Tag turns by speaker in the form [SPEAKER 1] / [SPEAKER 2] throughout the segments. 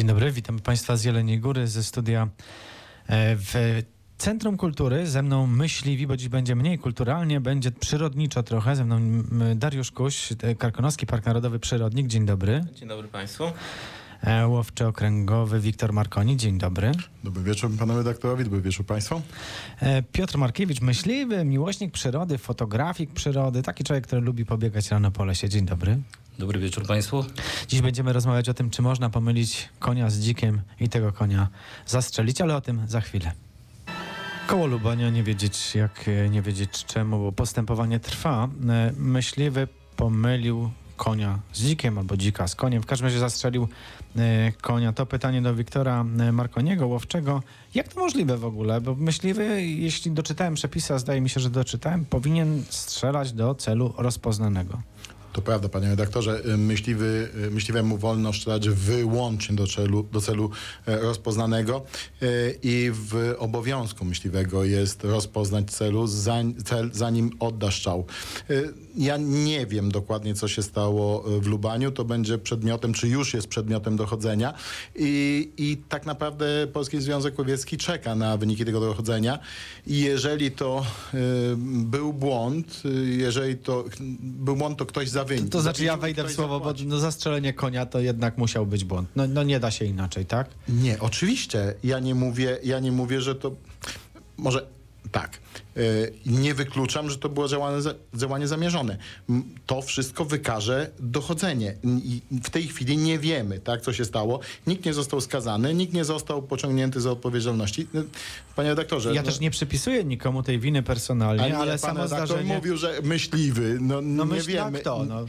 [SPEAKER 1] Dzień dobry, witam Państwa z Jeleniej Góry, ze studia e, w Centrum Kultury. Ze mną myśliwi, bo dziś będzie mniej kulturalnie, będzie przyrodniczo trochę. Ze mną Dariusz Kuś, e, Karkonoski Park Narodowy Przyrodnik. Dzień dobry.
[SPEAKER 2] Dzień dobry Państwu.
[SPEAKER 1] E, Łowczy Okręgowy Wiktor Markoni. Dzień dobry.
[SPEAKER 3] Dobry wieczór panu redaktorowi, dobry wieczór państwu.
[SPEAKER 1] Piotr Markiewicz, myśliwy, miłośnik przyrody, fotografik przyrody. Taki człowiek, który lubi pobiegać rano po lesie. Dzień dobry.
[SPEAKER 2] Dobry wieczór Państwu.
[SPEAKER 1] Dziś będziemy rozmawiać o tym, czy można pomylić konia z dzikiem i tego konia zastrzelić, ale o tym za chwilę. Koło Lubania nie wiedzieć jak, nie wiedzieć czemu, bo postępowanie trwa. E, Myśliwy pomylił konia z dzikiem albo dzika z koniem. W każdym razie zastrzelił e, konia. To pytanie do Wiktora e, Markoniego, łowczego. Jak to możliwe w ogóle? Bo myśliwy, jeśli doczytałem przepisy, a zdaje mi się, że doczytałem, powinien strzelać do celu rozpoznanego.
[SPEAKER 3] To prawda, panie redaktorze, y, myśliwy, y, myśliwemu wolno strzelać wyłącznie do celu, do celu e, rozpoznanego y, i w obowiązku myśliwego jest rozpoznać celu, cel, zanim odda strzał. Y, Ja nie wiem dokładnie, co się stało w Lubaniu. To będzie przedmiotem, czy już jest przedmiotem dochodzenia i, i tak naprawdę Polski Związek Łowiecki czeka na wyniki tego dochodzenia i jeżeli to był błąd, jeżeli to był błąd, to ktoś zawinił.
[SPEAKER 1] To znaczy ja wejdę w słowo, bo
[SPEAKER 3] zapłaci.
[SPEAKER 1] no, zastrzelenie konia to jednak musiał być błąd. No, no nie da się inaczej, tak?
[SPEAKER 3] Nie, oczywiście. Ja nie mówię, ja nie mówię, że to. Może tak. Y, Nie wykluczam, że to było działanie, działanie zamierzone. To wszystko wykaże dochodzenie. W tej chwili nie wiemy, tak, co się stało. Nikt nie został skazany, nikt nie został pociągnięty za odpowiedzialności. Y, Panie redaktorze.
[SPEAKER 1] Ja
[SPEAKER 3] no,
[SPEAKER 1] też nie przypisuję nikomu tej winy personalnie,
[SPEAKER 3] nie,
[SPEAKER 1] ale
[SPEAKER 3] pan
[SPEAKER 1] samo zdarzenie...
[SPEAKER 3] mówił, że myśliwy. No,
[SPEAKER 1] No
[SPEAKER 3] nie wiemy.
[SPEAKER 1] tak to, no.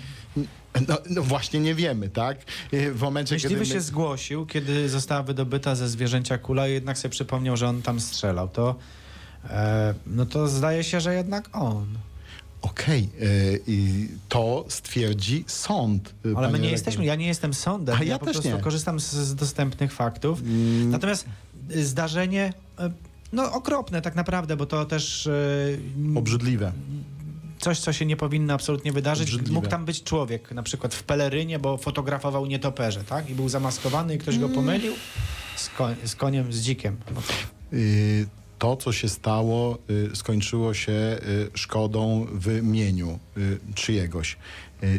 [SPEAKER 3] No, no właśnie nie wiemy, tak? Y, W momencie,
[SPEAKER 1] Myśliwy
[SPEAKER 3] kiedy
[SPEAKER 1] się
[SPEAKER 3] my...
[SPEAKER 1] zgłosił, kiedy została wydobyta ze zwierzęcia kula i jednak sobie przypomniał, że on tam strzelał. To, no to zdaje się, że jednak on.
[SPEAKER 3] Okej, y, i to stwierdzi sąd. y,
[SPEAKER 1] Ale my nie jesteśmy, ja nie jestem sądem,
[SPEAKER 3] A
[SPEAKER 1] ja,
[SPEAKER 3] ja
[SPEAKER 1] po
[SPEAKER 3] też
[SPEAKER 1] prostu
[SPEAKER 3] nie.
[SPEAKER 1] korzystam z, z dostępnych faktów.
[SPEAKER 3] Mm.
[SPEAKER 1] Natomiast y, zdarzenie, e, no okropne tak naprawdę, bo to też e,
[SPEAKER 3] Obrzydliwe.
[SPEAKER 1] coś, co się nie powinno absolutnie wydarzyć.
[SPEAKER 3] Obrzydliwe.
[SPEAKER 1] Mógł tam być człowiek, na przykład w pelerynie, bo fotografował nietoperze, tak? I był zamaskowany i ktoś go pomylił z, ko- z koniem, z dzikiem. No to-
[SPEAKER 3] co się stało, y, skończyło się y, szkodą w mieniu y, czyjegoś.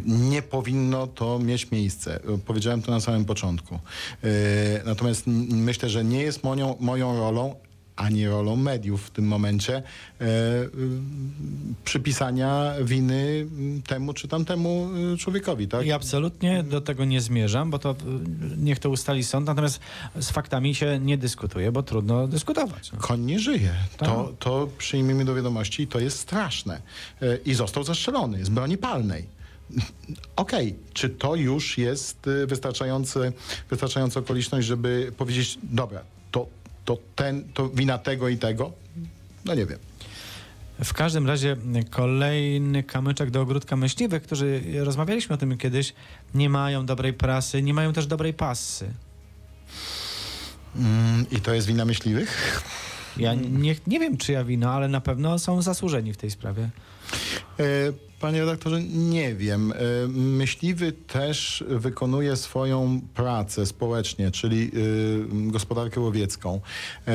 [SPEAKER 3] Nie powinno to mieć miejsce. Powiedziałem to na samym początku. Natomiast myślę, że nie jest moją, moją rolą, ani rolą mediów w tym momencie e, y, przypisania winy temu czy tamtemu y, człowiekowi, tak?
[SPEAKER 1] I absolutnie do tego nie zmierzam, bo to y, niech to ustali sąd, natomiast z faktami się nie dyskutuje, bo trudno dyskutować. No.
[SPEAKER 3] Koń nie żyje.
[SPEAKER 1] Tak.
[SPEAKER 3] To, to przyjmijmy do wiadomości, to jest straszne. E, I został zastrzelony z broni palnej. Okej, czy to już jest e, wystarczający, wystarczająca okoliczność, żeby powiedzieć, dobra, to, ten, to wina tego i tego? No nie wiem.
[SPEAKER 1] W każdym razie kolejny kamyczek do ogródka myśliwych, którzy rozmawialiśmy o tym kiedyś, nie mają dobrej prasy, nie mają też dobrej passy.
[SPEAKER 3] Mm, I to jest wina myśliwych?
[SPEAKER 1] Ja nie, nie wiem, czyja wina, ale na pewno są zasłużeni w tej sprawie.
[SPEAKER 3] E, Panie redaktorze, nie wiem. E, Myśliwy też wykonuje swoją pracę społecznie, czyli y, gospodarkę łowiecką. E,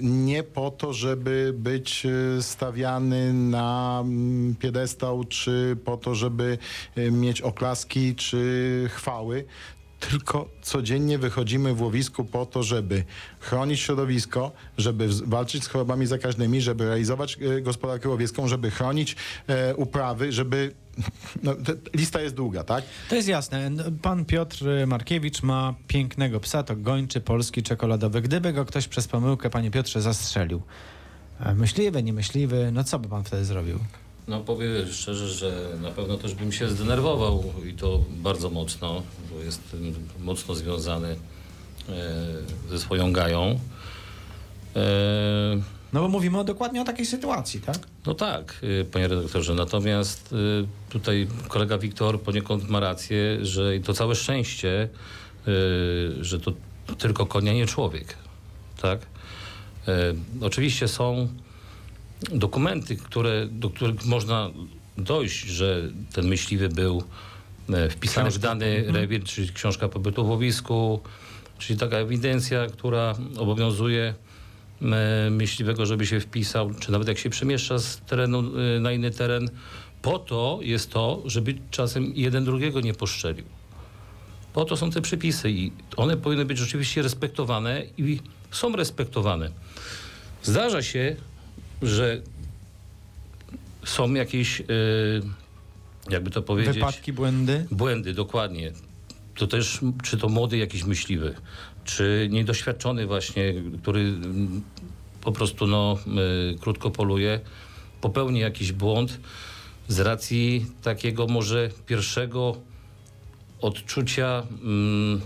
[SPEAKER 3] Nie po to, żeby być stawiany na mm, piedestał, czy po to, żeby mieć oklaski, czy chwały. Tylko codziennie wychodzimy w łowisku po to, żeby chronić środowisko, żeby walczyć z chorobami zakaźnymi, żeby realizować e, gospodarkę łowiecką, żeby chronić e, uprawy, żeby... No, te, lista jest długa, tak?
[SPEAKER 1] To jest jasne. Pan Piotr Markiewicz ma pięknego psa, to gończy polski czekoladowy. Gdyby go ktoś przez pomyłkę, panie Piotrze, zastrzelił, e, myśliwy, niemyśliwy, no co by pan wtedy zrobił?
[SPEAKER 2] No powiem szczerze, że na pewno też bym się zdenerwował i to bardzo mocno, bo jestem mocno związany e, ze swoją gają. E,
[SPEAKER 1] No bo mówimy o, dokładnie o takiej sytuacji, tak?
[SPEAKER 2] No tak, y, panie redaktorze. Natomiast tutaj kolega Wiktor poniekąd ma rację, że i to całe szczęście, że to tylko konia, nie człowiek. Tak? Oczywiście są dokumenty, które, do których można dojść, że ten myśliwy był e, wpisany w
[SPEAKER 1] Książka.
[SPEAKER 2] dany rewir, czyli książka pobytu w łowisku, czyli taka ewidencja, która obowiązuje e, myśliwego, żeby się wpisał, czy nawet jak się przemieszcza z terenu e, na inny teren. Po to jest to, żeby czasem jeden drugiego nie poszczelił. Po to są te przepisy i one powinny być rzeczywiście respektowane i są respektowane. Zdarza się, że są jakieś, e, jakby to powiedzieć,
[SPEAKER 1] Wypadki, błędy?
[SPEAKER 2] błędy, dokładnie. To też, czy to młody jakiś myśliwy, czy niedoświadczony właśnie, który mm, po prostu, no, y, krótko poluje, popełni jakiś błąd z racji takiego może pierwszego odczucia mm,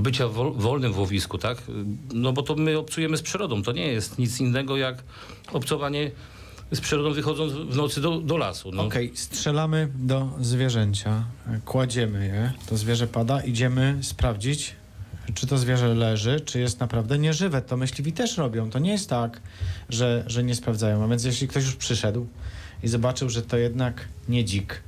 [SPEAKER 2] bycia wol, wolnym w łowisku, tak? No bo to my obcujemy z przyrodą. To nie jest nic innego jak obcowanie z przyrodą wychodząc w nocy do, do lasu. No.
[SPEAKER 1] Okej, strzelamy do zwierzęcia, kładziemy je, to zwierzę pada, idziemy sprawdzić, czy to zwierzę leży, czy jest naprawdę nieżywe. To myśliwi też robią. To nie jest tak, że, że nie sprawdzają. A więc jeśli ktoś już przyszedł i zobaczył, że to jednak nie dzik,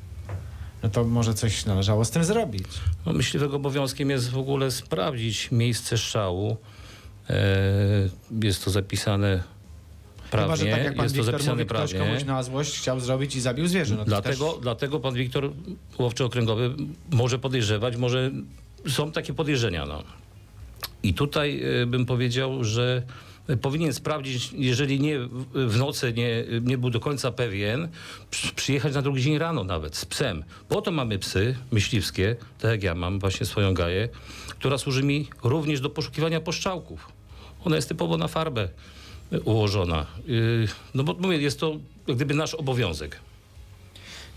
[SPEAKER 1] no to może coś należało z tym zrobić.
[SPEAKER 2] No, myśliwego obowiązkiem jest w ogóle sprawdzić miejsce strzału. E, jest to zapisane prawnie.
[SPEAKER 1] Chyba, że tak jak pan
[SPEAKER 2] jest to
[SPEAKER 1] Wiktor
[SPEAKER 2] zapisane
[SPEAKER 1] mówi, ktoś
[SPEAKER 2] prawnie.
[SPEAKER 1] komuś na złość chciał zrobić i zabił zwierzę. No to
[SPEAKER 2] Dlatego,
[SPEAKER 1] też...
[SPEAKER 2] dlatego pan Wiktor Łowczy Okręgowy może podejrzewać, może są takie podejrzenia. No. I tutaj e, bym powiedział, że powinien sprawdzić, jeżeli nie w- nocy nie, nie był do końca pewien, przy- przyjechać na drugi dzień rano nawet z psem. Po to mamy psy myśliwskie, tak jak ja mam właśnie swoją gaję, która służy mi również do poszukiwania poszczałków. Ona jest typowo na farbę ułożona. Yy, No bo mówię, jest to gdyby nasz obowiązek.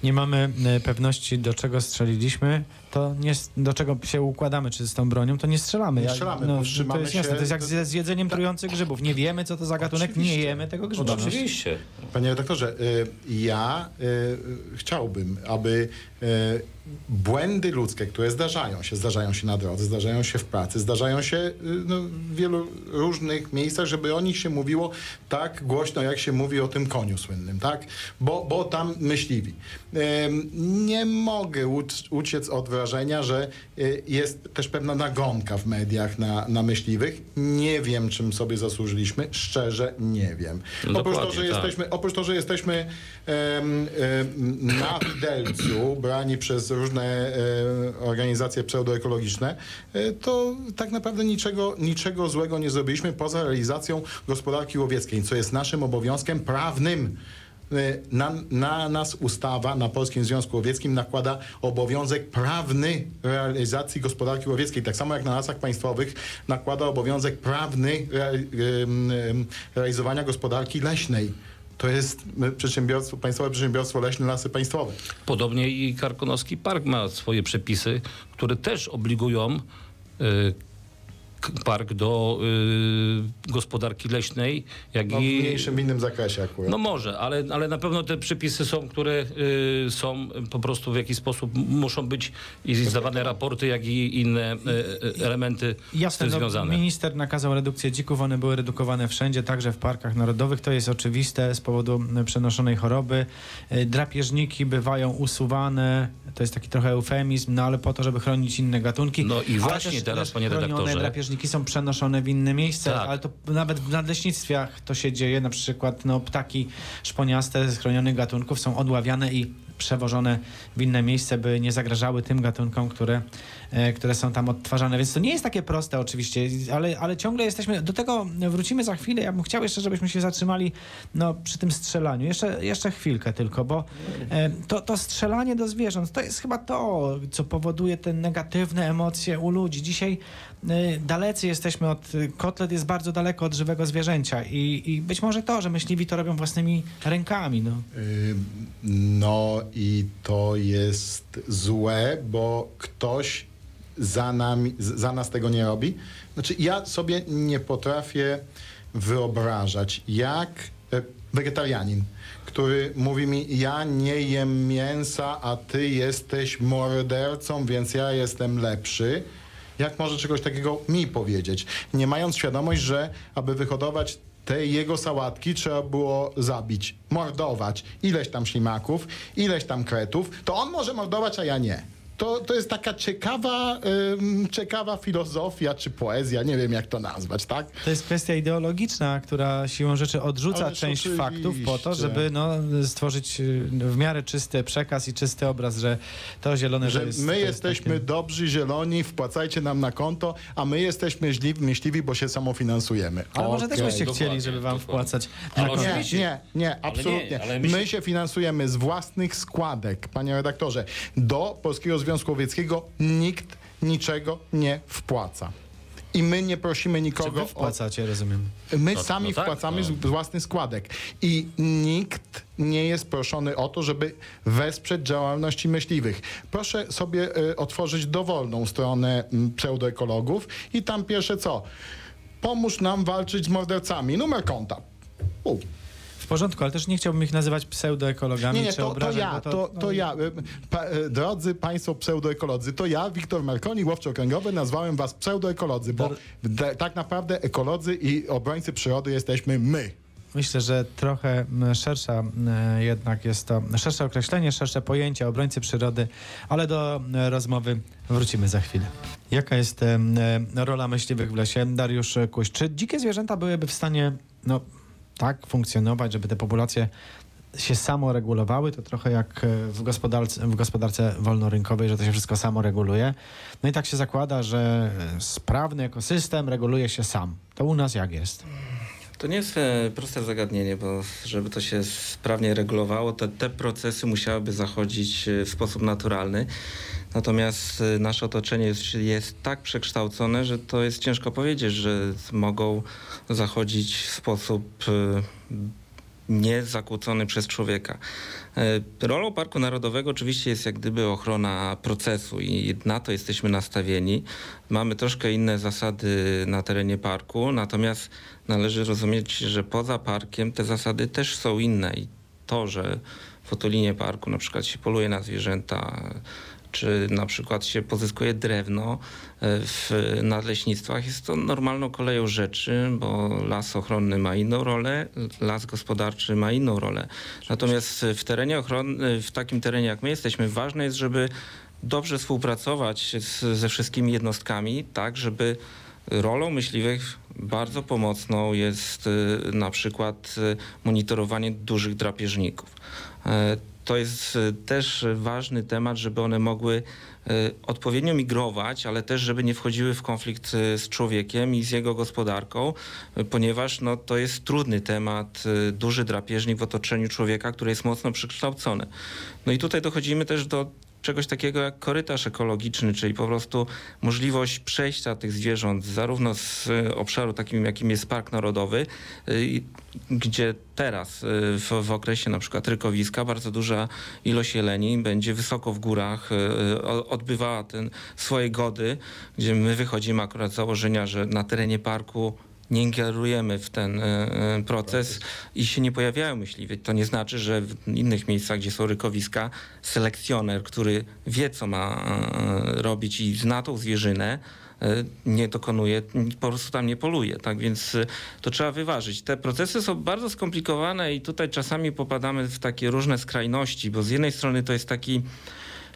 [SPEAKER 1] Nie mamy e, pewności, do czego strzeliliśmy, to nie, do czego się układamy, czy z tą bronią, to nie strzelamy.
[SPEAKER 3] Nie
[SPEAKER 1] Ja-
[SPEAKER 3] strzelamy,
[SPEAKER 1] no, to jest jasne,
[SPEAKER 3] się.
[SPEAKER 1] to jest jak z, z jedzeniem trujących grzybów. Nie wiemy, co to za gatunek, nie
[SPEAKER 3] Oczywiście.
[SPEAKER 1] jemy tego grzyba.
[SPEAKER 2] Oczywiście.
[SPEAKER 3] Panie redaktorze, y, ja y, chciałbym, aby y, błędy ludzkie, które zdarzają się, zdarzają się na drodze, zdarzają się w pracy, zdarzają się y, no, w wielu różnych miejscach, żeby o nich się mówiło tak głośno, jak się mówi o tym koniu słynnym, tak? Bo, bo tam myśliwi. Nie mogę uc- uciec od wrażenia, że y, jest też pewna nagonka w mediach na, na myśliwych. Nie wiem, czym sobie zasłużyliśmy. Szczerze nie wiem. Oprócz to, że
[SPEAKER 2] tak.
[SPEAKER 3] jesteśmy, oprócz to, że jesteśmy na widelcu, brani przez różne e, organizacje pseudoekologiczne, e, to tak naprawdę niczego, niczego złego nie zrobiliśmy poza realizacją gospodarki łowieckiej, co jest naszym obowiązkiem prawnym. E, Na, na nas ustawa, na Polskim Związku Łowieckim nakłada obowiązek prawny realizacji gospodarki łowieckiej. Tak samo jak na lasach państwowych nakłada obowiązek prawny realizowania gospodarki leśnej. To jest przedsiębiorstwo, państwowe przedsiębiorstwo leśne Lasy Państwowe.
[SPEAKER 2] Podobnie i Karkonoski Park ma swoje przepisy, które też obligują y, park do y, gospodarki leśnej, jak
[SPEAKER 3] No, w
[SPEAKER 2] i...
[SPEAKER 3] mniejszym, innym zakresie akurat.
[SPEAKER 2] No może, ale, ale na pewno te przepisy są, które y, są po prostu w jakiś sposób muszą być i zdawane raporty, jak i inne y, y, elementy z
[SPEAKER 1] Jasne,
[SPEAKER 2] tym
[SPEAKER 1] no,
[SPEAKER 2] związane.
[SPEAKER 1] minister nakazał redukcję dzików, one były redukowane wszędzie, także w parkach narodowych. To jest oczywiste z powodu e, przenoszonej choroby. E, Drapieżniki bywają usuwane, to jest taki trochę eufemizm, no ale po to, żeby chronić inne gatunki.
[SPEAKER 2] No i właśnie
[SPEAKER 1] też-
[SPEAKER 2] teraz, panie redaktorze.
[SPEAKER 1] Drapieżniki są przenoszone w inne miejsce,
[SPEAKER 2] Tak.
[SPEAKER 1] ale to nawet w nadleśnictwach to się dzieje. Na przykład no, ptaki szponiaste z chronionych gatunków są odławiane i przewożone w inne miejsce, by nie zagrażały tym gatunkom, które, które są tam odtwarzane. Więc to nie jest takie proste oczywiście, ale, ale ciągle jesteśmy, do tego wrócimy za chwilę. Ja bym chciał jeszcze, żebyśmy się zatrzymali no, przy tym strzelaniu. Jeszcze, jeszcze chwilkę tylko, bo e, to, to strzelanie do zwierząt to jest chyba to, co powoduje te negatywne emocje u ludzi. Dzisiaj e, dalecy jesteśmy od, kotlet jest bardzo daleko od żywego zwierzęcia i, i być może to, że myśliwi to robią własnymi rękami. No.
[SPEAKER 3] No i to jest złe, bo ktoś za, nami, za nas tego nie robi. Znaczy, ja sobie nie potrafię wyobrażać, jak e, wegetarianin, który mówi mi, ja nie jem mięsa, a ty jesteś mordercą, więc ja jestem lepszy. Jak może czegoś takiego mi powiedzieć? Nie mając świadomość, że aby wyhodować te jego sałatki trzeba było zabić, mordować ileś tam ślimaków, ileś tam kretów, to on może mordować, a ja nie. To, to jest taka ciekawa, ym, ciekawa filozofia czy poezja, nie wiem jak to nazwać, tak?
[SPEAKER 1] To jest kwestia ideologiczna, która siłą rzeczy odrzuca
[SPEAKER 3] Ależ
[SPEAKER 1] część
[SPEAKER 3] oczywiście.
[SPEAKER 1] faktów po to, żeby no, stworzyć y, w miarę czysty przekaz i czysty obraz, że to zielone to
[SPEAKER 3] Że
[SPEAKER 1] jest,
[SPEAKER 3] my
[SPEAKER 1] to jest
[SPEAKER 3] jesteśmy
[SPEAKER 1] takie-
[SPEAKER 3] dobrzy, zieloni, wpłacajcie nam na konto, a my jesteśmy źli, myśliwi, bo się samofinansujemy.
[SPEAKER 1] Ale może też byście chcieli, żeby wam
[SPEAKER 2] dokładnie.
[SPEAKER 1] wpłacać
[SPEAKER 2] Ale
[SPEAKER 1] na konto.
[SPEAKER 3] Nie, nie, nie,
[SPEAKER 2] Ale
[SPEAKER 3] absolutnie.
[SPEAKER 2] nie, ale
[SPEAKER 3] my,
[SPEAKER 2] my
[SPEAKER 3] się...
[SPEAKER 2] się-
[SPEAKER 3] finansujemy z własnych składek, panie redaktorze. Do Polskiego Związku Łowieckiego nikt niczego nie wpłaca. I my nie prosimy
[SPEAKER 1] Czy
[SPEAKER 3] nikogo
[SPEAKER 1] wy
[SPEAKER 3] o...
[SPEAKER 1] wpłacacie, rozumiem.
[SPEAKER 3] My
[SPEAKER 2] No-
[SPEAKER 3] sami
[SPEAKER 2] no tak,
[SPEAKER 3] wpłacamy
[SPEAKER 2] no.
[SPEAKER 3] z własnych składek. I nikt nie jest proszony o to, żeby wesprzeć działalności myśliwych. Proszę sobie y, otworzyć dowolną stronę mm, pseudoekologów i tam pierwsze co? Pomóż nam walczyć z mordercami. Numer konta. U.
[SPEAKER 1] Porządku, ale też nie chciałbym ich nazywać pseudoekologami
[SPEAKER 3] Nie, nie,
[SPEAKER 1] czy
[SPEAKER 3] to, to
[SPEAKER 1] obrażać,
[SPEAKER 3] ja,
[SPEAKER 1] bo
[SPEAKER 3] to, to ja. Y, Pa, y, drodzy Państwo pseudoekolodzy, to ja, Wiktor Markoni, łowczy okręgowy, nazwałem Was pseudoekolodzy, bo de, tak naprawdę ekolodzy i obrońcy przyrody jesteśmy my.
[SPEAKER 1] Myślę, że trochę szersza jednak jest to, szersze określenie, szersze pojęcie obrońcy przyrody, ale do rozmowy wrócimy za chwilę. Jaka jest e, rola myśliwych w lesie? Dariusz Kuś. Czy dzikie zwierzęta byłyby w stanie no, tak funkcjonować, żeby te populacje się samoregulowały? To trochę jak e, w gospodarce, w gospodarce wolnorynkowej, że to się wszystko samo reguluje. No i tak się zakłada, że e, sprawny ekosystem reguluje się sam. To u nas jak jest?
[SPEAKER 4] To nie jest e, proste zagadnienie, bo żeby to się sprawnie regulowało, to te procesy musiałyby zachodzić w sposób naturalny. Natomiast e, nasze otoczenie jest, jest tak przekształcone, że to jest ciężko powiedzieć, że mogą zachodzić w sposób e, niezakłócony przez człowieka. E, Rolą Parku Narodowego oczywiście jest jak gdyby ochrona procesu i na to jesteśmy nastawieni. Mamy troszkę inne zasady na terenie parku, natomiast należy rozumieć, że poza parkiem te zasady też są inne i to, że w otolinie parku na przykład się poluje na zwierzęta, czy na przykład się pozyskuje drewno e, w nadleśnictwach, jest to normalną koleją rzeczy, bo las ochronny ma inną rolę, las gospodarczy ma inną rolę. Natomiast w terenie ochronny, w takim terenie jak my jesteśmy, ważne jest, żeby dobrze współpracować z, ze wszystkimi jednostkami, tak żeby rolą myśliwych bardzo pomocną jest y, na przykład y, monitorowanie dużych drapieżników. E, To jest y, też ważny temat, żeby one mogły odpowiednio migrować, ale też żeby nie wchodziły w konflikt z człowiekiem i z jego gospodarką, ponieważ no, to jest trudny temat, duży drapieżnik w otoczeniu człowieka, który jest mocno przekształcony. No i tutaj dochodzimy też do czegoś takiego jak korytarz ekologiczny, czyli po prostu możliwość przejścia tych zwierząt zarówno z y, obszaru takim, jakim jest Park Narodowy, y, gdzie teraz y, w, w okresie na przykład rykowiska bardzo duża ilość jeleni będzie wysoko w górach odbywała ten swoje gody, gdzie my wychodzimy akurat z założenia, że na terenie parku nie ingerujemy w ten y, y, proces i się nie pojawiają myśliwi. To nie znaczy, że w innych miejscach, gdzie są rykowiska, selekcjoner, który wie, co ma y, robić i zna tą zwierzynę, nie dokonuje, po prostu tam nie poluje. Tak więc to trzeba wyważyć. Te procesy są bardzo skomplikowane i tutaj czasami popadamy w takie różne skrajności, bo z jednej strony to jest taki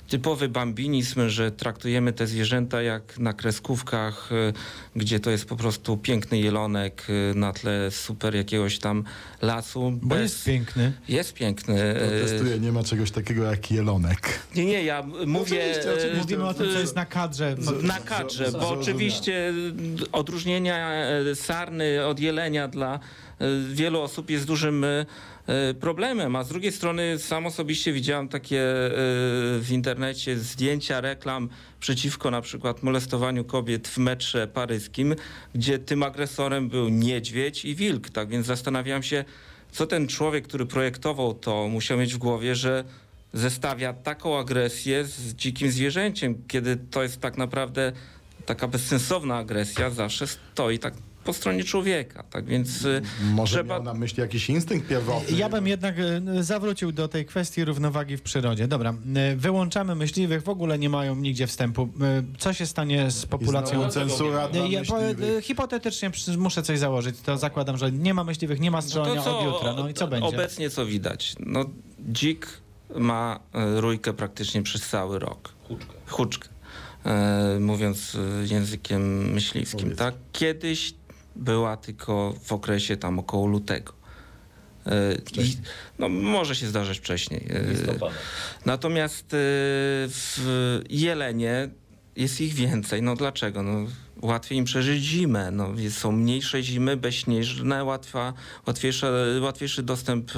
[SPEAKER 4] typowy bambinizm, że traktujemy te zwierzęta jak na kreskówkach, y, gdzie to jest po prostu piękny jelonek y, na tle super jakiegoś tam lasu.
[SPEAKER 1] Bo
[SPEAKER 4] bez-
[SPEAKER 1] jest piękny.
[SPEAKER 4] jest piękny. y,
[SPEAKER 3] Protestuję, nie ma czegoś takiego jak jelonek.
[SPEAKER 4] Nie, nie, ja mówię...
[SPEAKER 3] oczywiście, oczywiście.
[SPEAKER 1] Mówimy o tym, co jest na kadrze.
[SPEAKER 4] na kadrze, bo oczywiście odróżnienia sarny od jelenia dla wielu osób jest dużym problemem, a z drugiej strony sam osobiście widziałem takie y, w internecie zdjęcia reklam przeciwko na przykład molestowaniu kobiet w metrze paryskim, gdzie tym agresorem był niedźwiedź i wilk, tak więc zastanawiam się, co ten człowiek, który projektował to, musiał mieć w głowie, że zestawia taką agresję z dzikim zwierzęciem, kiedy to jest tak naprawdę taka bezsensowna agresja, zawsze stoi tak po stronie człowieka. Tak więc y,
[SPEAKER 3] Może
[SPEAKER 4] trzeba.
[SPEAKER 3] na myśli jakiś instynkt pierwotny.
[SPEAKER 1] Ja bym jednak e, zawrócił do tej kwestii równowagi w przyrodzie. Dobra, e, wyłączamy myśliwych, w ogóle nie mają nigdzie wstępu. Co się stanie z populacją?
[SPEAKER 3] cenzura dla
[SPEAKER 1] Ja, hipotetycznie muszę coś założyć. To zakładam, że nie ma myśliwych, nie ma strzelania od jutra. No i co będzie?
[SPEAKER 4] Obecnie co widać? No, dzik ma rójkę praktycznie przez cały rok. Huczkę, e, mówiąc językiem myśliwskim. Tak? Kiedyś była tylko w okresie tam około lutego. E, I, no, może się zdarzać wcześniej. E,
[SPEAKER 2] Listopada.
[SPEAKER 4] Natomiast y, w Jelenie jest ich więcej. No dlaczego? No, łatwiej im przeżyć zimę. No, są mniejsze zimy, bezśnieżne, łatwa, łatwiejszy, łatwiejszy dostęp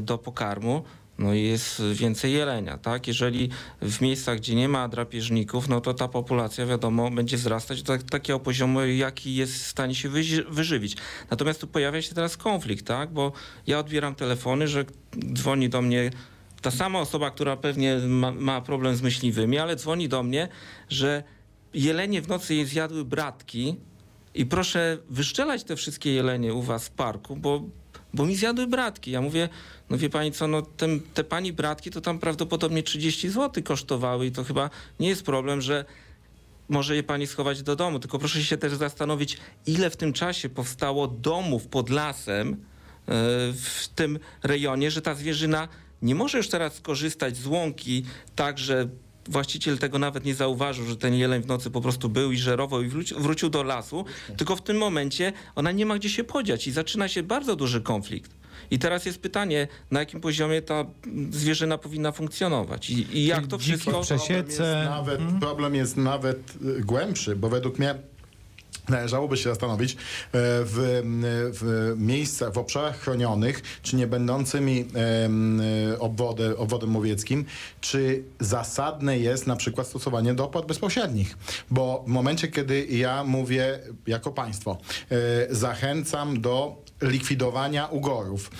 [SPEAKER 4] do pokarmu. No i jest więcej jelenia, tak? Jeżeli w miejscach, gdzie nie ma drapieżników, no to ta populacja, wiadomo, będzie wzrastać do tak, takiego poziomu, jaki jest w stanie się wyżywić. Natomiast tu pojawia się teraz konflikt, tak? Bo ja odbieram telefony, że dzwoni do mnie ta sama osoba, która pewnie ma, ma problem z myśliwymi, ale dzwoni do mnie, że jelenie w nocy jej zjadły bratki i proszę wyszczelać te wszystkie jelenie u was w parku, bo, bo mi zjadły bratki. Ja mówię, no wie pani co, no tem, te pani bratki to tam prawdopodobnie 30 zł kosztowały i to chyba nie jest problem, że może je pani schować do domu, tylko proszę się też zastanowić, ile w tym czasie powstało domów pod lasem e, w tym rejonie, że ta zwierzyna nie może już teraz skorzystać z łąki tak, że właściciel tego nawet nie zauważył, że ten jeleń w nocy po prostu był i żerował i wróci, wrócił do lasu, tylko w tym momencie ona nie ma gdzie się podziać i zaczyna się bardzo duży konflikt. I teraz jest pytanie, na jakim poziomie ta zwierzyna powinna funkcjować i, i jak to wszystko...
[SPEAKER 3] Problem jest nawet, problem jest nawet y, głębszy, bo według mnie należałoby się zastanowić e, w, w miejscach, w obszarach chronionych, czy nie będącymi e, obwody, obwodem łowieckim, czy zasadne jest na przykład stosowanie dopłat bezpośrednich. Bo w momencie, kiedy ja mówię jako państwo, e, zachęcam do likwidowania ugorów,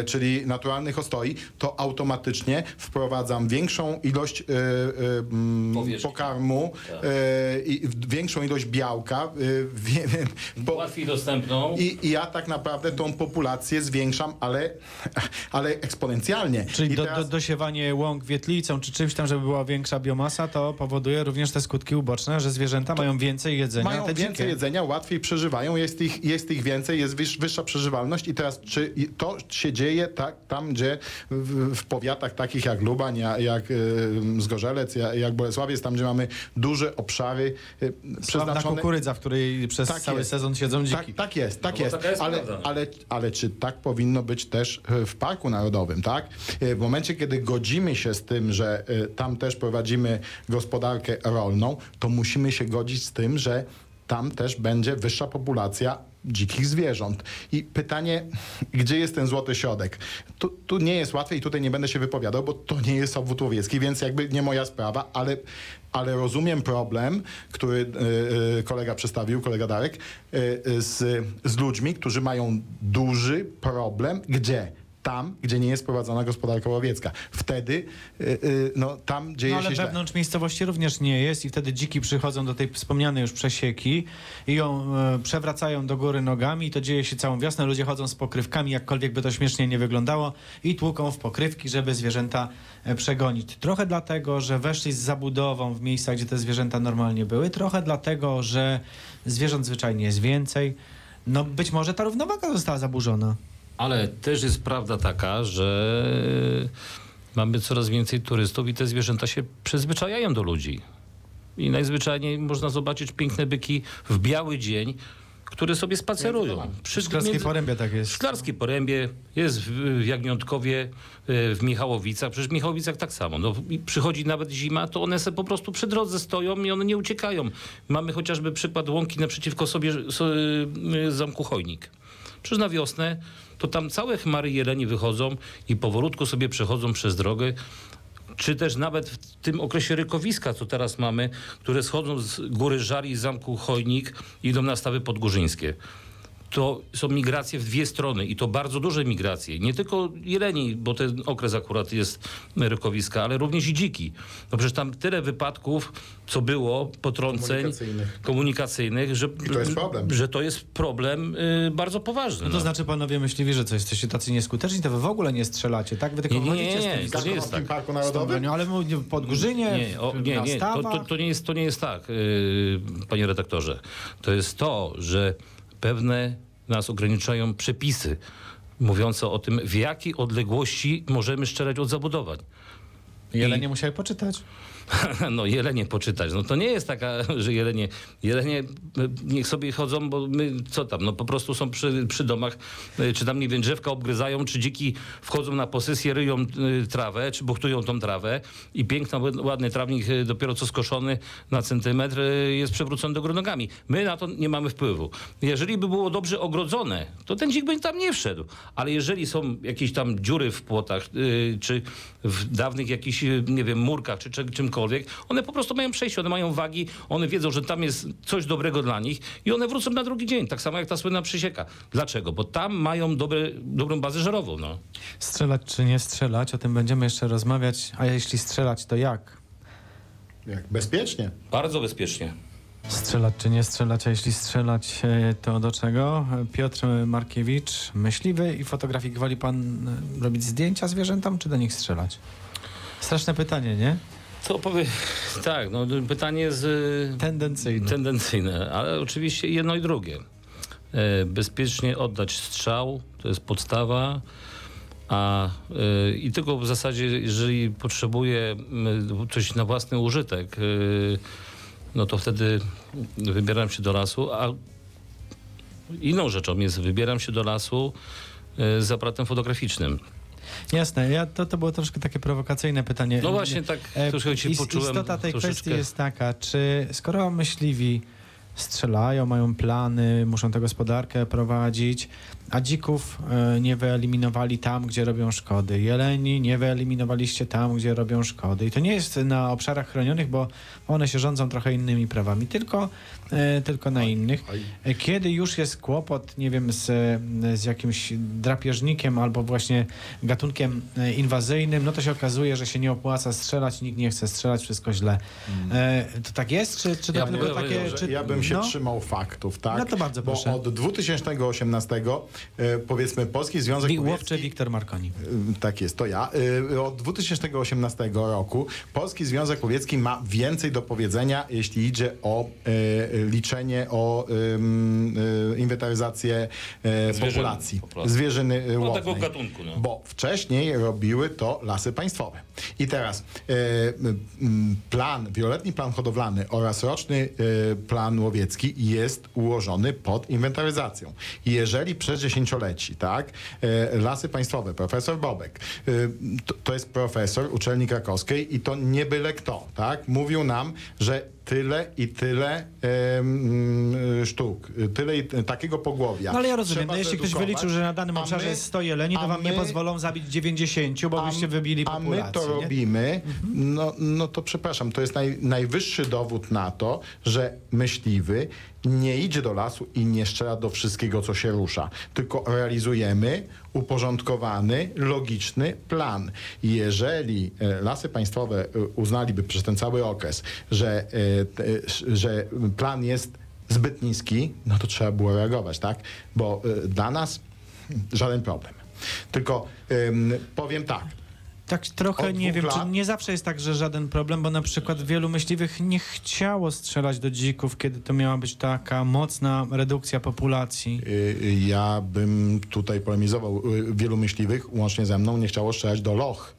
[SPEAKER 3] e, czyli naturalnych ostoi, to automatycznie wprowadzam większą ilość e, e, mm,
[SPEAKER 2] Powierzchni.
[SPEAKER 3] pokarmu
[SPEAKER 2] Tak.
[SPEAKER 3] i większą ilość białka, bo,
[SPEAKER 2] Łatwiej dostępną.
[SPEAKER 3] i, I ja tak naprawdę tą populację zwiększam, ale, ale eksponencjalnie.
[SPEAKER 1] Czyli do,
[SPEAKER 3] teraz-
[SPEAKER 1] do, dosiewanie łąk wietlicą czy czymś tam, żeby była większa biomasa, to powoduje również te skutki uboczne, że zwierzęta mają więcej jedzenia,
[SPEAKER 3] mają
[SPEAKER 1] te
[SPEAKER 3] więcej
[SPEAKER 1] dzikie.
[SPEAKER 3] jedzenia, łatwiej przeżywają, jest ich, jest ich więcej, jest wyż, wyższa przeżywalność i teraz czy to się dzieje tak, tam, gdzie w, w powiatach takich jak Lubań, jak, jak y, Zgorzelec, jak, jak Bolesławiec, tam gdzie mamy duże obszary y,
[SPEAKER 1] Sławna
[SPEAKER 3] przeznaczone...
[SPEAKER 1] kukurydza, w której przez
[SPEAKER 3] Tak
[SPEAKER 1] cały
[SPEAKER 3] jest.
[SPEAKER 1] sezon siedzą dziki.
[SPEAKER 3] Tak, tak jest, tak
[SPEAKER 2] No
[SPEAKER 3] jest.
[SPEAKER 2] jest
[SPEAKER 3] ale, ale, ale czy tak powinno być też e, w Parku Narodowym, tak? W momencie, kiedy godzimy się z tym, że tam też prowadzimy gospodarkę rolną, to musimy się godzić z tym, że tam też będzie wyższa populacja dzikich zwierząt. I pytanie, gdzie jest ten złoty środek? Tu, tu nie jest łatwe i tutaj nie będę się wypowiadał, bo to nie jest obwód łowiecki, więc jakby nie moja sprawa, ale, ale rozumiem problem, który e, kolega przedstawił, kolega Darek, e, z, z ludźmi, którzy mają duży problem, gdzie? Tam, gdzie nie jest prowadzona gospodarka łowiecka. Wtedy, e, e, no, tam dzieje
[SPEAKER 1] No ale
[SPEAKER 3] się źle.
[SPEAKER 1] wewnątrz miejscowości również nie jest i wtedy dziki przychodzą do tej wspomnianej już przesieki i ją e, przewracają do góry nogami i to dzieje się całą wiosnę. Ludzie chodzą z pokrywkami, jakkolwiek by to śmiesznie nie wyglądało i tłuką w pokrywki, żeby zwierzęta e, przegonić. Trochę dlatego, że weszli z zabudową w miejsca, gdzie te zwierzęta normalnie były, trochę dlatego, że zwierząt zwyczajnie jest więcej. No być może ta równowaga została zaburzona.
[SPEAKER 2] Ale też jest prawda taka, że mamy coraz więcej turystów i te zwierzęta się przyzwyczajają do ludzi. I najzwyczajniej można zobaczyć piękne byki w biały dzień, które sobie spacerują.
[SPEAKER 1] Przy Szklarskiej
[SPEAKER 2] między-
[SPEAKER 1] Porębie tak
[SPEAKER 2] W
[SPEAKER 1] jest.
[SPEAKER 2] Szklarskiej Porębie, jest w, w Jagniątkowie, e, w Michałowicach. Przecież w Michałowicach tak samo. No, i przychodzi nawet zima, to one se po prostu przy drodze stoją i one nie uciekają. Mamy chociażby przykład łąki naprzeciwko sobie so, y, zamku Chojnik. Przecież na wiosnę to tam całe chmary jeleni wychodzą i powolutku sobie przechodzą przez drogę czy też nawet w tym okresie rykowiska, co teraz mamy, które schodzą z góry Żari i zamku Chojnik i idą na stawy podgórzyńskie. To są migracje w dwie strony i to bardzo duże migracje. Nie tylko jeleni, bo ten okres akurat jest rykowiska, ale również i dziki. No przecież tam tyle wypadków, co było, potrąceń
[SPEAKER 3] Komunikacyjnych.
[SPEAKER 2] komunikacyjnych, że,
[SPEAKER 3] to jest problem.
[SPEAKER 2] że to jest problem y, bardzo poważny.
[SPEAKER 1] No to znaczy, panowie myśliwi, że co, jesteście tacy nieskuteczni, to wy w ogóle nie strzelacie, tak? Wy tylko
[SPEAKER 2] Nie, nie, nie, nie,
[SPEAKER 1] tymi
[SPEAKER 2] to nie jest tak.
[SPEAKER 3] Parku Narodowym?
[SPEAKER 1] ale mówię, w Podgórzynie,
[SPEAKER 2] Nie, o,
[SPEAKER 1] w-
[SPEAKER 2] nie, nie. To, to, to, nie jest, to nie jest tak, yy, panie redaktorze. To jest to, że pewne nas ograniczają przepisy. mówiące o tym, w jakiej odległości możemy strzelać od zabudowań.
[SPEAKER 1] Jelenie musiały poczytać.
[SPEAKER 2] No jelenie poczytać. No to nie jest taka, że jelenie, jelenie e, niech sobie chodzą, bo my co tam, no po prostu są przy, przy domach, e, czy tam nie wiem, drzewka obgryzają, czy dziki wchodzą na posesję, ryją e, trawę, czy buchtują tą trawę i piękny, ładny trawnik dopiero co skoszony na centymetr jest przewrócony do góry nogami. My na to nie mamy wpływu. Jeżeli by było dobrze ogrodzone, to ten dzik by tam nie wszedł. Ale jeżeli są jakieś tam dziury w płotach, czy w dawnych jakichś, nie wiem, murkach, czy czym- czymkolwiek, one po prostu mają przejście, one mają wagi, one wiedzą, że tam jest coś dobrego dla nich i one wrócą na drugi dzień, tak samo jak ta słynna przysieka. Dlaczego? Bo tam mają dobre, dobrą bazę żerową, no.
[SPEAKER 1] Strzelać czy nie strzelać, o tym będziemy jeszcze rozmawiać. A jeśli strzelać, to jak?
[SPEAKER 3] Jak bezpiecznie.
[SPEAKER 2] Bardzo bezpiecznie.
[SPEAKER 1] Strzelać czy nie strzelać, a jeśli strzelać, e, to do czego? Piotr Markiewicz, myśliwy i fotografik. Woli pan e, robić zdjęcia zwierzętom, czy do nich strzelać? Straszne pytanie, nie?
[SPEAKER 2] To powie... Tak, no pytanie jest y,
[SPEAKER 1] Tendencyjne.
[SPEAKER 2] tendencyjne, ale oczywiście jedno i drugie. E, Bezpiecznie oddać strzał, to jest podstawa. A y, i tylko w zasadzie, jeżeli potrzebuję y, coś na własny użytek, y, no to wtedy wybieram się do lasu, a inną rzeczą jest wybieram się do lasu z aparatem fotograficznym.
[SPEAKER 1] Jasne, ja, to, to było troszkę takie prowokacyjne pytanie.
[SPEAKER 2] No właśnie tak
[SPEAKER 1] E,
[SPEAKER 2] troszkę się
[SPEAKER 1] is-
[SPEAKER 2] poczułem
[SPEAKER 1] Istota tej
[SPEAKER 2] troszeczkę...
[SPEAKER 1] kwestii jest taka, czy skoro myśliwi strzelają, mają plany, muszą tę gospodarkę prowadzić, a dzików e, nie wyeliminowali tam, gdzie robią szkody. Jeleni nie wyeliminowaliście tam, gdzie robią szkody. I to nie jest na obszarach chronionych, bo one się rządzą trochę innymi prawami, tylko, e, tylko na innych. E, Kiedy już jest kłopot, nie wiem, z, z jakimś drapieżnikiem albo właśnie gatunkiem inwazyjnym, no to się okazuje, że się nie opłaca strzelać, nikt nie chce strzelać, wszystko źle. E, to tak jest, czy, czy to
[SPEAKER 2] Ja
[SPEAKER 1] tylko
[SPEAKER 2] bym
[SPEAKER 1] takie... Czy,
[SPEAKER 3] ja bym się
[SPEAKER 1] no?
[SPEAKER 3] trzymał faktów, tak?
[SPEAKER 1] No to bardzo
[SPEAKER 3] Bo
[SPEAKER 1] proszę.
[SPEAKER 3] od 2018 e, powiedzmy Polski Związek
[SPEAKER 1] Wi-
[SPEAKER 3] Łowiecki...
[SPEAKER 1] Łowczy Wiktor Markoni.
[SPEAKER 3] Y, Tak jest, to ja. Y, Od 2018 roku Polski Związek Łowiecki ma więcej do powiedzenia, jeśli idzie o liczenie, o inwentaryzację
[SPEAKER 2] Zwierzyny
[SPEAKER 3] populacji,
[SPEAKER 2] po prostu.
[SPEAKER 3] zwierzyny
[SPEAKER 2] No,
[SPEAKER 3] łownej.
[SPEAKER 2] tego gatunku, no.
[SPEAKER 3] Bo wcześniej robiły to lasy państwowe. I teraz plan, wieloletni plan hodowlany oraz roczny plan łowiecki jest ułożony pod inwentaryzacją. Jeżeli przez dziesięcioleci, tak, y, lasy państwowe, profesor Bobek, to, to jest profesor uczelni krakowskiej i to nie byle kto, tak, mówił nam, że tyle i tyle y, sztuk, tyle i takiego pogłowia.
[SPEAKER 1] No ale ja rozumiem,
[SPEAKER 3] trzeba
[SPEAKER 1] no jeśli ktoś wyliczył, że na danym
[SPEAKER 3] a
[SPEAKER 1] obszarze
[SPEAKER 3] my-
[SPEAKER 1] jest 100 jeleni, to
[SPEAKER 3] a
[SPEAKER 1] wam nie
[SPEAKER 3] my-
[SPEAKER 1] pozwolą zabić 90, bo byście wybili
[SPEAKER 3] a
[SPEAKER 1] populację.
[SPEAKER 3] my to
[SPEAKER 1] nie? Mhm.
[SPEAKER 3] robimy, no, no to przepraszam, to jest naj, najwyższy dowód na to, że myśliwy nie idzie do lasu i nie strzela do wszystkiego, co się rusza, tylko realizujemy uporządkowany, logiczny plan. Jeżeli e, lasy państwowe e, uznaliby przez ten cały okres, że, e, że plan jest zbyt niski, no to trzeba było reagować, tak? Bo dla nas żaden problem. Tylko powiem tak,
[SPEAKER 1] Tak trochę nie wiem, czy
[SPEAKER 3] lat-
[SPEAKER 1] nie zawsze jest tak, że żaden problem, bo na przykład wielu myśliwych nie chciało strzelać do dzików, kiedy to miała być taka mocna redukcja populacji.
[SPEAKER 3] Y, Ja bym tutaj polemizował. Y, Wielu myśliwych, łącznie ze mną, nie chciało strzelać do loch.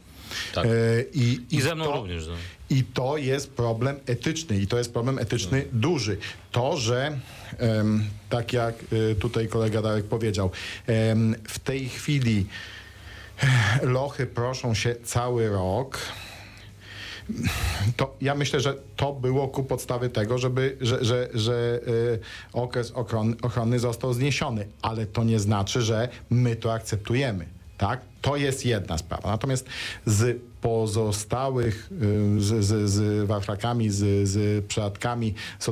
[SPEAKER 2] Tak.
[SPEAKER 3] Y, I,
[SPEAKER 2] I ze mną
[SPEAKER 3] to,
[SPEAKER 2] również. No.
[SPEAKER 3] I to jest problem etyczny i to jest problem etyczny duży. To, że tak jak y, tutaj kolega Darek powiedział, w tej chwili lochy proszą się cały rok. To ja myślę, że to było ku podstawy tego, żeby, że, że, że y, okres ochron, ochrony został zniesiony, ale to nie znaczy, że my to akceptujemy. Tak? To jest jedna sprawa. Natomiast z pozostałych, y, z, z, z waflakami, z, z przeladkami, z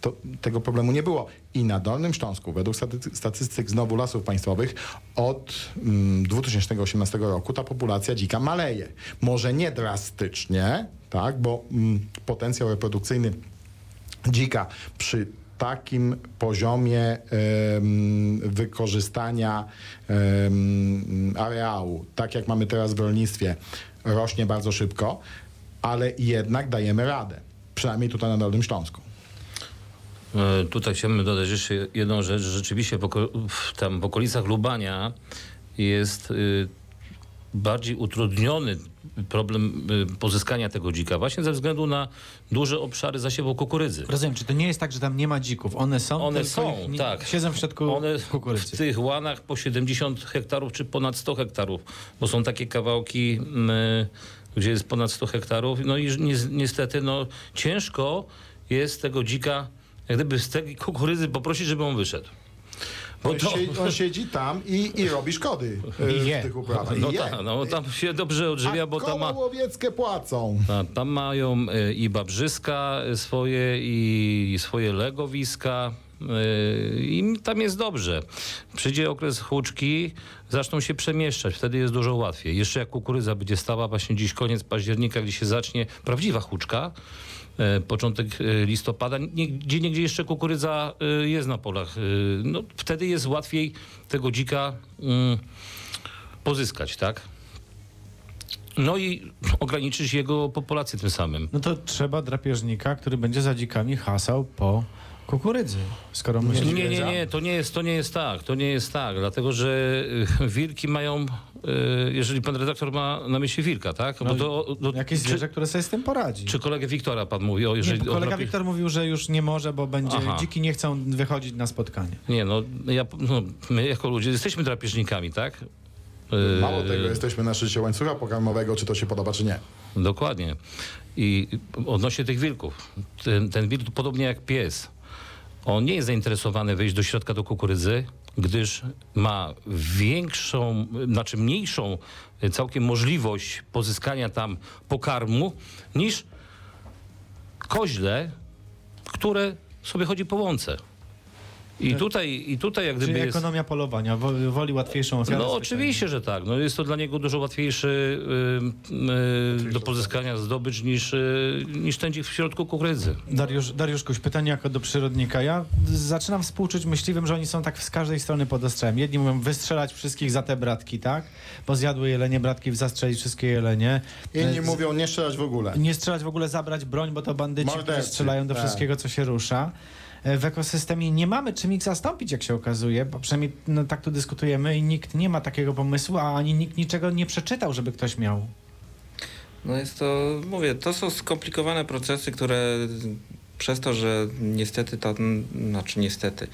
[SPEAKER 3] to tego problemu nie było. I na Dolnym Śląsku, według staty- statystyk znowu lasów państwowych, od mm, 2018 roku ta populacja dzika maleje. Może nie drastycznie, tak, bo mm, potencjał reprodukcyjny dzika przy takim poziomie wykorzystania areału, tak jak mamy teraz w rolnictwie, rośnie bardzo szybko, ale jednak dajemy radę. Przynajmniej tutaj na Dolnym Śląsku.
[SPEAKER 2] E, Tutaj chciałbym dodać jeszcze jedną rzecz. Rzeczywiście w, w, tam w okolicach Lubania jest y, bardziej utrudniony problem y, pozyskania tego dzika właśnie ze względu na duże obszary zasiewu kukurydzy.
[SPEAKER 1] Rozumiem, czy to nie jest tak, że tam nie ma dzików? One są,
[SPEAKER 2] One są,
[SPEAKER 1] nie-
[SPEAKER 2] tak.
[SPEAKER 1] Siedzą w środku
[SPEAKER 2] One w
[SPEAKER 1] kukurydzy.
[SPEAKER 2] tych łanach po 70 hektarów czy ponad 100 hektarów, bo są takie kawałki, mm, gdzie jest ponad 100 hektarów. No i ni niestety no, ciężko jest tego dzika, jak gdyby z tej kukurydzy poprosić, żeby on wyszedł. Bo
[SPEAKER 3] On,
[SPEAKER 2] to,
[SPEAKER 3] siedzi, on siedzi tam i, i robi szkody
[SPEAKER 1] I je.
[SPEAKER 3] w tych uprawach.
[SPEAKER 2] no, ta, no tam się dobrze odżywia,
[SPEAKER 3] A
[SPEAKER 2] bo tam ma...
[SPEAKER 3] łowieckie płacą.
[SPEAKER 2] A, Tam mają y, i babrzyska swoje, i swoje legowiska. y, I tam jest dobrze. Przyjdzie okres huczki, zaczną się przemieszczać, wtedy jest dużo łatwiej. Jeszcze jak kukurydza będzie stała właśnie dziś koniec października, gdzie się zacznie prawdziwa huczka, e, początek e, listopada, gdzie niegdzie jeszcze kukurydza e, jest na polach. e, No, wtedy jest łatwiej tego dzika mm, pozyskać, tak? No i ograniczyć jego populację tym samym.
[SPEAKER 1] No to trzeba drapieżnika, który będzie za dzikami hasał po kukurydzy. Skoro myślisz,
[SPEAKER 2] Nie, nie, nie, to nie jest, to nie jest tak, to nie jest tak, dlatego że wilki mają, jeżeli pan redaktor ma na myśli wilka, tak?
[SPEAKER 1] No,
[SPEAKER 2] to, no,
[SPEAKER 1] jakieś
[SPEAKER 2] czy,
[SPEAKER 1] zwierzę, które sobie z tym poradzi.
[SPEAKER 2] czy kolegę Wiktora pan mówi, o jeżeli...
[SPEAKER 1] nie, kolega
[SPEAKER 2] drapie-
[SPEAKER 1] Wiktor mówił, że już nie może, bo będzie
[SPEAKER 2] Aha.
[SPEAKER 1] dziki nie chcą wychodzić na spotkanie.
[SPEAKER 2] Nie, no, ja, no, my jako ludzie jesteśmy drapieżnikami, tak? Y,
[SPEAKER 3] Mało tego, jesteśmy na szczycie łańcucha pokarmowego, czy to się podoba, czy nie.
[SPEAKER 2] Dokładnie. I odnośnie tych wilków. Ten, ten wilk podobnie jak pies. On nie jest zainteresowany wejść do środka do kukurydzy, gdyż ma większą, znaczy mniejszą całkiem możliwość pozyskania tam pokarmu niż koźle, które sobie chodzi po łące. I tutaj, i tutaj jak gdyby
[SPEAKER 1] Czyli
[SPEAKER 2] jest...
[SPEAKER 1] ekonomia polowania, woli, łatwiejszą ofiarę.
[SPEAKER 2] No oczywiście, że tak. No, jest to dla niego dużo łatwiejszy y, y, do pozyskania zdobycz niż, y, niż ten dzik w środku kukurydzy.
[SPEAKER 1] Dariusz, Dariusz Kuś, pytanie jako do przyrodnika. Ja zaczynam współczuć myśliwym, że oni są tak z każdej strony pod ostrzem. Jedni mówią wystrzelać wszystkich za te bratki, tak? Bo zjadły jelenie bratki, zastrzelić wszystkie jelenie.
[SPEAKER 3] Inni
[SPEAKER 1] z-
[SPEAKER 3] mówią nie strzelać w ogóle.
[SPEAKER 1] Nie strzelać w ogóle, zabrać broń, bo to bandyci, którzy
[SPEAKER 3] Mordercy,
[SPEAKER 1] strzelają do
[SPEAKER 3] tak.
[SPEAKER 1] wszystkiego, co się rusza. W ekosystemie nie mamy czym ich zastąpić, jak się okazuje, bo przynajmniej no, tak tu dyskutujemy i nikt nie ma takiego pomysłu, a ani nikt niczego nie przeczytał, żeby ktoś miał.
[SPEAKER 4] No jest to, mówię, to są skomplikowane procesy, które przez to, że niestety ta, znaczy niestety,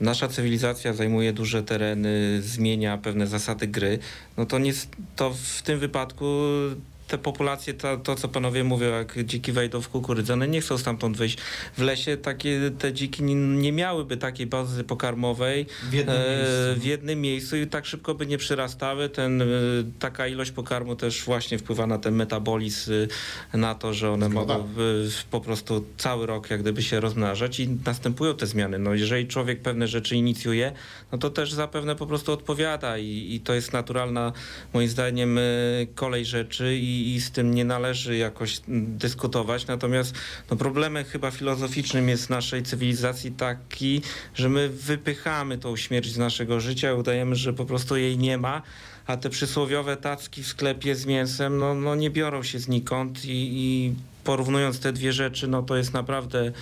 [SPEAKER 4] nasza cywilizacja zajmuje duże tereny, zmienia pewne zasady gry, no to, nie, to w tym wypadku te populacje, to, to co panowie mówią, jak dziki wejdą w kukurydzę, one nie chcą stamtąd wyjść. W lesie takie, te dziki nie, nie miałyby takiej bazy pokarmowej
[SPEAKER 1] W jednym
[SPEAKER 4] e,
[SPEAKER 1] miejscu.
[SPEAKER 4] w jednym miejscu i tak szybko by nie przyrastały. Ten, e, taka ilość pokarmu też właśnie wpływa na ten metabolizm, e, na to, że one
[SPEAKER 3] Zgoda.
[SPEAKER 4] mogą po prostu cały rok jak gdyby się rozmnażać i następują te zmiany. No jeżeli człowiek pewne rzeczy inicjuje, no to też zapewne po prostu odpowiada i, i to jest naturalna moim zdaniem e, kolej rzeczy i, i z tym nie należy jakoś mm, dyskutować. Natomiast no, problemem chyba filozoficznym jest naszej cywilizacji taki, że my wypychamy tą śmierć z naszego życia udajemy, że po prostu jej nie ma, a te przysłowiowe tacki w sklepie z mięsem no, no nie biorą się znikąd i, i porównując te dwie rzeczy, no to jest naprawdę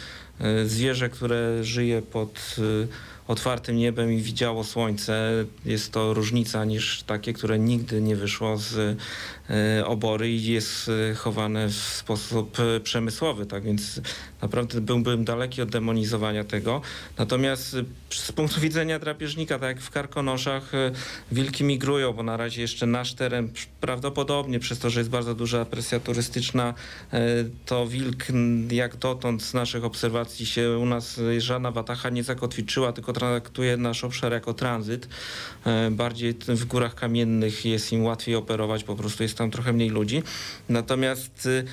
[SPEAKER 4] e, zwierzę, które żyje pod e, otwartym niebem i widziało słońce. Jest to różnica niż takie, które nigdy nie wyszło z e, obory i jest e, chowane w sposób e, przemysłowy, tak więc naprawdę byłbym daleki od demonizowania tego. Natomiast z punktu widzenia drapieżnika, tak jak w Karkonoszach, wilki migrują, bo na razie jeszcze nasz teren prawdopodobnie przez to, że jest bardzo duża presja turystyczna, to wilk jak dotąd z naszych obserwacji się u nas żadna watacha nie zakotwiczyła, tylko traktuje nasz obszar jako tranzyt. E, Bardziej w górach kamiennych jest im łatwiej operować, po prostu jest tam trochę mniej ludzi. Natomiast y,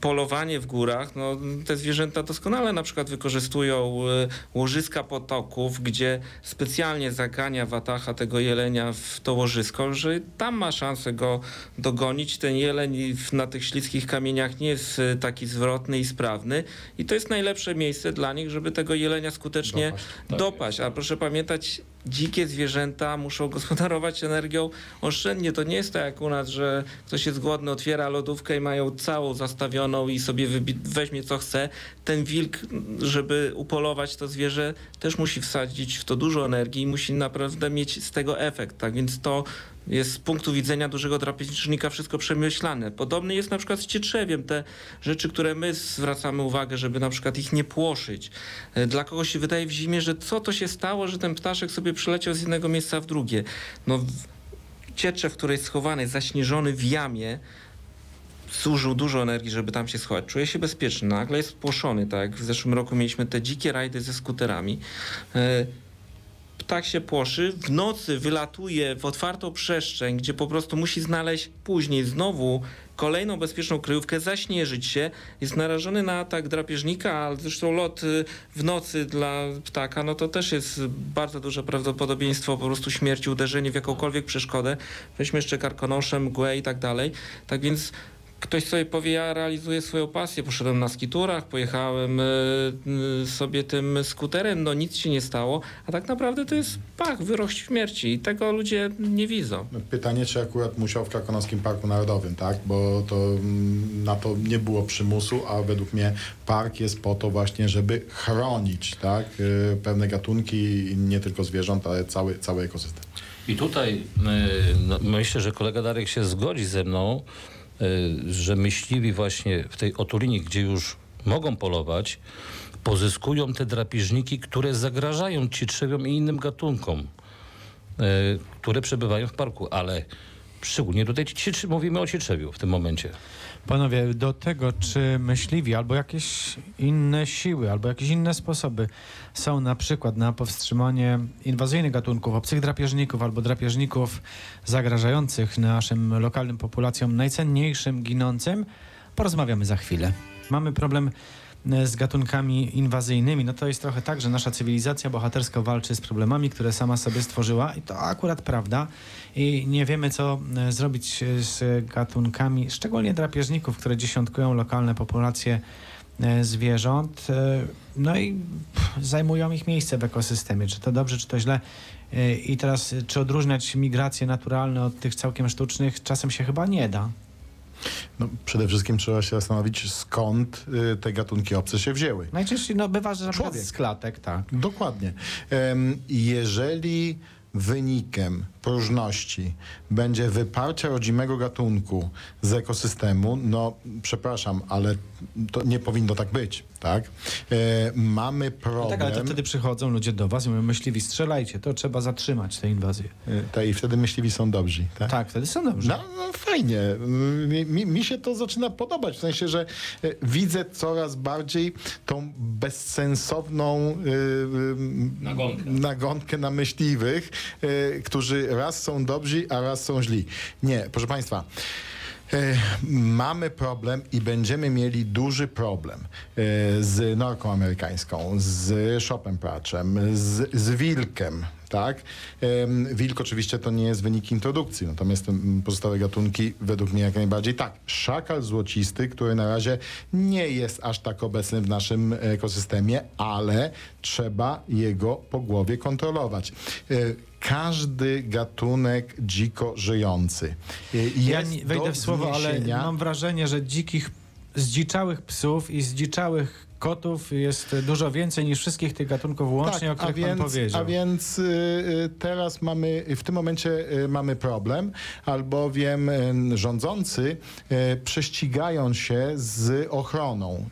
[SPEAKER 4] polowanie w górach, no, te zwierzęta doskonale na przykład wykorzystują y, łożyska potoków, gdzie specjalnie zagania watacha tego jelenia w to łożysko, że tam ma szansę go dogonić. Ten jeleń na tych śliskich kamieniach nie jest y, taki zwrotny i sprawny i to jest najlepsze miejsce dla nich, żeby tego jelenia skutecznie
[SPEAKER 3] Dopaść.
[SPEAKER 2] Tak
[SPEAKER 4] dopaść. A proszę pamiętać, dzikie zwierzęta muszą gospodarować energią oszczędnie. To nie jest tak jak u nas, że ktoś jest głodny, otwiera lodówkę i mają całą zastawioną i sobie weźmie co chce. Ten wilk, żeby upolować to zwierzę, też musi wsadzić w to dużo energii i musi naprawdę mieć z tego efekt. Tak więc to jest z punktu widzenia dużego drapieżnika wszystko przemyślane. Podobny jest na przykład z cietrzewiem. Te rzeczy, które my zwracamy uwagę, żeby na przykład ich nie płoszyć. E, Dla kogoś się wydaje w zimie, że co to się stało, że ten ptaszek sobie przyleciał z jednego miejsca w drugie. No w- cietrzew, który jest schowany, zaśnieżony w jamie, zużył dużo energii, żeby tam się schować. Czuje się bezpieczny. Nagle jest płoszony, tak w zeszłym roku mieliśmy te dzikie rajdy ze skuterami. Ptak się płoszy, w nocy wylatuje w otwartą przestrzeń, gdzie po prostu musi znaleźć później znowu kolejną bezpieczną kryjówkę, zaśnieżyć się, jest narażony na atak drapieżnika, a zresztą lot y, w nocy dla ptaka, no to też jest bardzo duże prawdopodobieństwo po prostu śmierci, uderzenie w jakąkolwiek przeszkodę. Weźmy jeszcze karkonosze, mgłę i tak dalej. Tak więc ktoś sobie powie, ja realizuję swoją pasję, poszedłem na skiturach, pojechałem y, y, sobie tym skuterem, no nic się nie stało, a tak naprawdę to jest pach, wyrok śmierci i tego ludzie nie widzą.
[SPEAKER 3] Pytanie, czy akurat musiał w Krakonoskim Parku Narodowym, tak? Bo to mm, na to nie było przymusu, a według mnie park jest po to właśnie, żeby chronić, tak? y, Pewne gatunki, nie tylko zwierząt, ale cały, cały ekosystem.
[SPEAKER 2] I tutaj no, myślę, że kolega Darek się zgodzi ze mną, że myśliwi właśnie w tej otulinie, gdzie już mogą polować, pozyskują te drapieżniki, które zagrażają cietrzewiom i innym gatunkom, y, które przebywają w parku, ale szczególnie tutaj mówimy o cietrzewiu w tym momencie.
[SPEAKER 1] Panowie, do tego, czy myśliwi albo jakieś inne siły, albo jakieś inne sposoby są na przykład na powstrzymanie inwazyjnych gatunków, obcych drapieżników albo drapieżników zagrażających naszym lokalnym populacjom, najcenniejszym, ginącym, porozmawiamy za chwilę. Mamy problem z gatunkami inwazyjnymi. No to jest trochę tak, że nasza cywilizacja bohatersko walczy z problemami, które sama sobie stworzyła i to akurat prawda. I nie wiemy, co e, zrobić e, z gatunkami, szczególnie drapieżników, które dziesiątkują lokalne populacje e, zwierząt. e, No i zajmują ich miejsce w ekosystemie. Czy to dobrze, czy to źle. E, I teraz, e, czy odróżniać migracje naturalne od tych całkiem sztucznych? Czasem się chyba nie da.
[SPEAKER 3] No, przede wszystkim trzeba się zastanowić, skąd y, te gatunki obce się wzięły.
[SPEAKER 1] Najczęściej no, bywa, że na
[SPEAKER 3] Człowiek.
[SPEAKER 1] z klatek, tak.
[SPEAKER 3] Dokładnie. Jeżeli wynikiem próżności będzie wyparcie rodzimego gatunku z ekosystemu, no przepraszam, ale to nie powinno tak być, tak? E, mamy
[SPEAKER 1] No
[SPEAKER 3] problem...
[SPEAKER 1] tak, ale to wtedy przychodzą ludzie do was i mówią, myśliwi, strzelajcie, to trzeba zatrzymać tę inwazję.
[SPEAKER 3] E, tak, I wtedy myśliwi są dobrzy, tak?
[SPEAKER 1] Tak, wtedy są dobrze.
[SPEAKER 3] No, no fajnie. Mi, mi, mi się to zaczyna podobać, w sensie, że e, widzę coraz bardziej tą bezsensowną y,
[SPEAKER 2] Nagonkę.
[SPEAKER 3] nagonkę na myśliwych, y, którzy raz są dobrzy, a raz są źli. Nie, proszę Państwa. E, Mamy problem i będziemy mieli duży problem e, z norką amerykańską, z szopem praczem, z, z wilkiem. Tak? Wilk oczywiście to nie jest wynik introdukcji, natomiast pozostałe gatunki według mnie jak najbardziej tak. Szakal złocisty, który na razie nie jest aż tak obecny w naszym ekosystemie, ale trzeba jego po głowie kontrolować. E, Każdy gatunek dziko żyjący e,
[SPEAKER 1] Ja wejdę w słowo, ale mam wrażenie, że dzikich, zdziczałych psów i zdziczałych kotów jest dużo więcej niż wszystkich tych gatunków łącznie, o
[SPEAKER 3] Tak, a
[SPEAKER 1] których
[SPEAKER 3] więc,
[SPEAKER 1] pan powiedział.
[SPEAKER 3] A więc y, y, teraz mamy, w tym momencie y, mamy problem, albowiem rządzący prześcigają się z ochroną.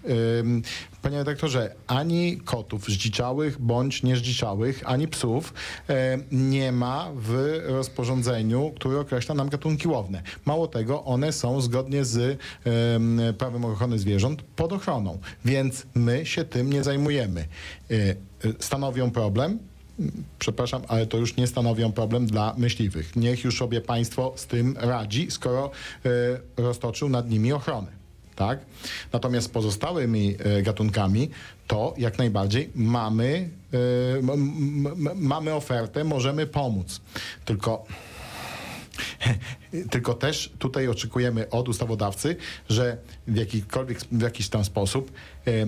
[SPEAKER 3] Y, Panie redaktorze, ani kotów zdziczałych bądź niezdziczałych, ani psów e, nie ma w rozporządzeniu, które określa nam gatunki łowne. Mało tego, one są zgodnie z em, prawem ochrony zwierząt pod ochroną, więc my się tym nie zajmujemy. E, e, stanowią problem, Przepraszam, ale to już nie stanowią problem dla myśliwych. Niech już sobie państwo z tym radzi, skoro e, roztoczył nad nimi ochronę. Tak? Natomiast z pozostałymi e, gatunkami to jak najbardziej mamy, e, mamy ofertę, możemy pomóc. Tylko tylko też tutaj oczekujemy od ustawodawcy, że w jakikolwiek, w jakiś tam sposób e,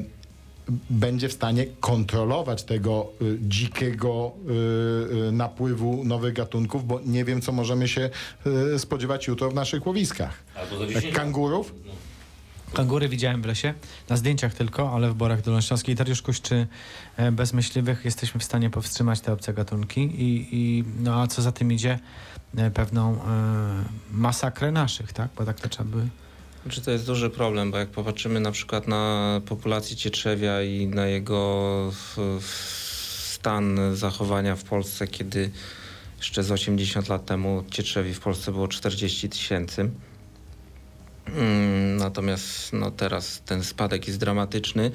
[SPEAKER 3] będzie w stanie kontrolować tego y, dzikiego y, napływu nowych gatunków, bo nie wiem, co możemy się spodziewać jutro w naszych łowiskach. Kangurów?
[SPEAKER 1] Kangury widziałem w lesie, na zdjęciach tylko, ale w Borach Dolnośląskich. Dariusz czy e, bez myśliwych jesteśmy w stanie powstrzymać te obce gatunki? I, i no a co za tym idzie? E, Pewną e, masakrę naszych, tak? Bo tak to trzeba by...
[SPEAKER 4] Czy to jest duży problem, bo jak popatrzymy na przykład na populację cietrzewia i na jego stan zachowania w Polsce, kiedy jeszcze z 80 lat temu cietrzewi w Polsce było 40 tysięcy. Mm, Natomiast no, teraz ten spadek jest dramatyczny.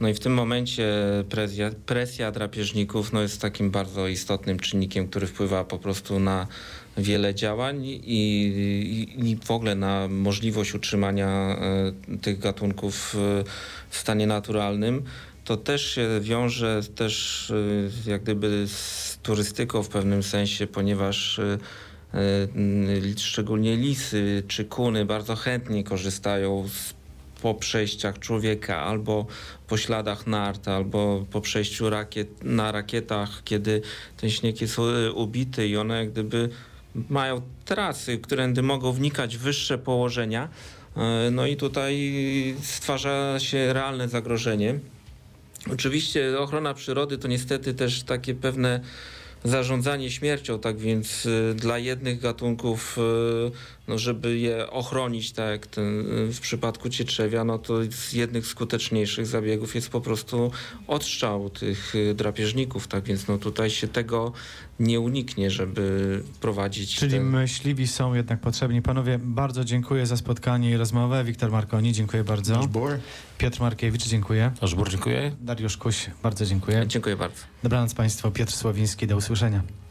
[SPEAKER 4] No i w tym momencie presja, presja drapieżników no, jest takim bardzo istotnym czynnikiem, który wpływa po prostu na wiele działań i, i, i w ogóle na możliwość utrzymania e, tych gatunków e, w stanie naturalnym. To też się wiąże też e, jak gdyby z turystyką w pewnym sensie, ponieważ n- szczególnie lisy czy kuny bardzo chętnie korzystają z po przejściach człowieka albo po śladach nart, albo po przejściu rakiet, na rakietach, kiedy ten śnieg jest e, ubity i one jak gdyby mają trasy, którędy mogą wnikać w wyższe położenia. E, No i tutaj stwarza się realne zagrożenie. Oczywiście ochrona przyrody to niestety też takie pewne zarządzanie śmiercią, tak więc y, dla jednych gatunków, y, no żeby je ochronić, tak jak ten, y, w przypadku cietrzewia, no to z jednych skuteczniejszych zabiegów jest po prostu odstrzał tych y, drapieżników, tak więc no tutaj się tego nie uniknie, żeby prowadzić
[SPEAKER 1] Czyli
[SPEAKER 4] ten...
[SPEAKER 1] myśliwi są jednak potrzebni. Panowie, bardzo dziękuję za spotkanie i rozmowę. Wiktor Markoni, dziękuję bardzo.
[SPEAKER 3] Żbur?
[SPEAKER 1] Piotr Markiewicz, dziękuję.
[SPEAKER 2] Aż dziękuję.
[SPEAKER 1] Dariusz Kuś, bardzo dziękuję.
[SPEAKER 4] Dziękuję bardzo.
[SPEAKER 1] Dobranoc Państwu, Piotr Sławiński, do usłyszenia.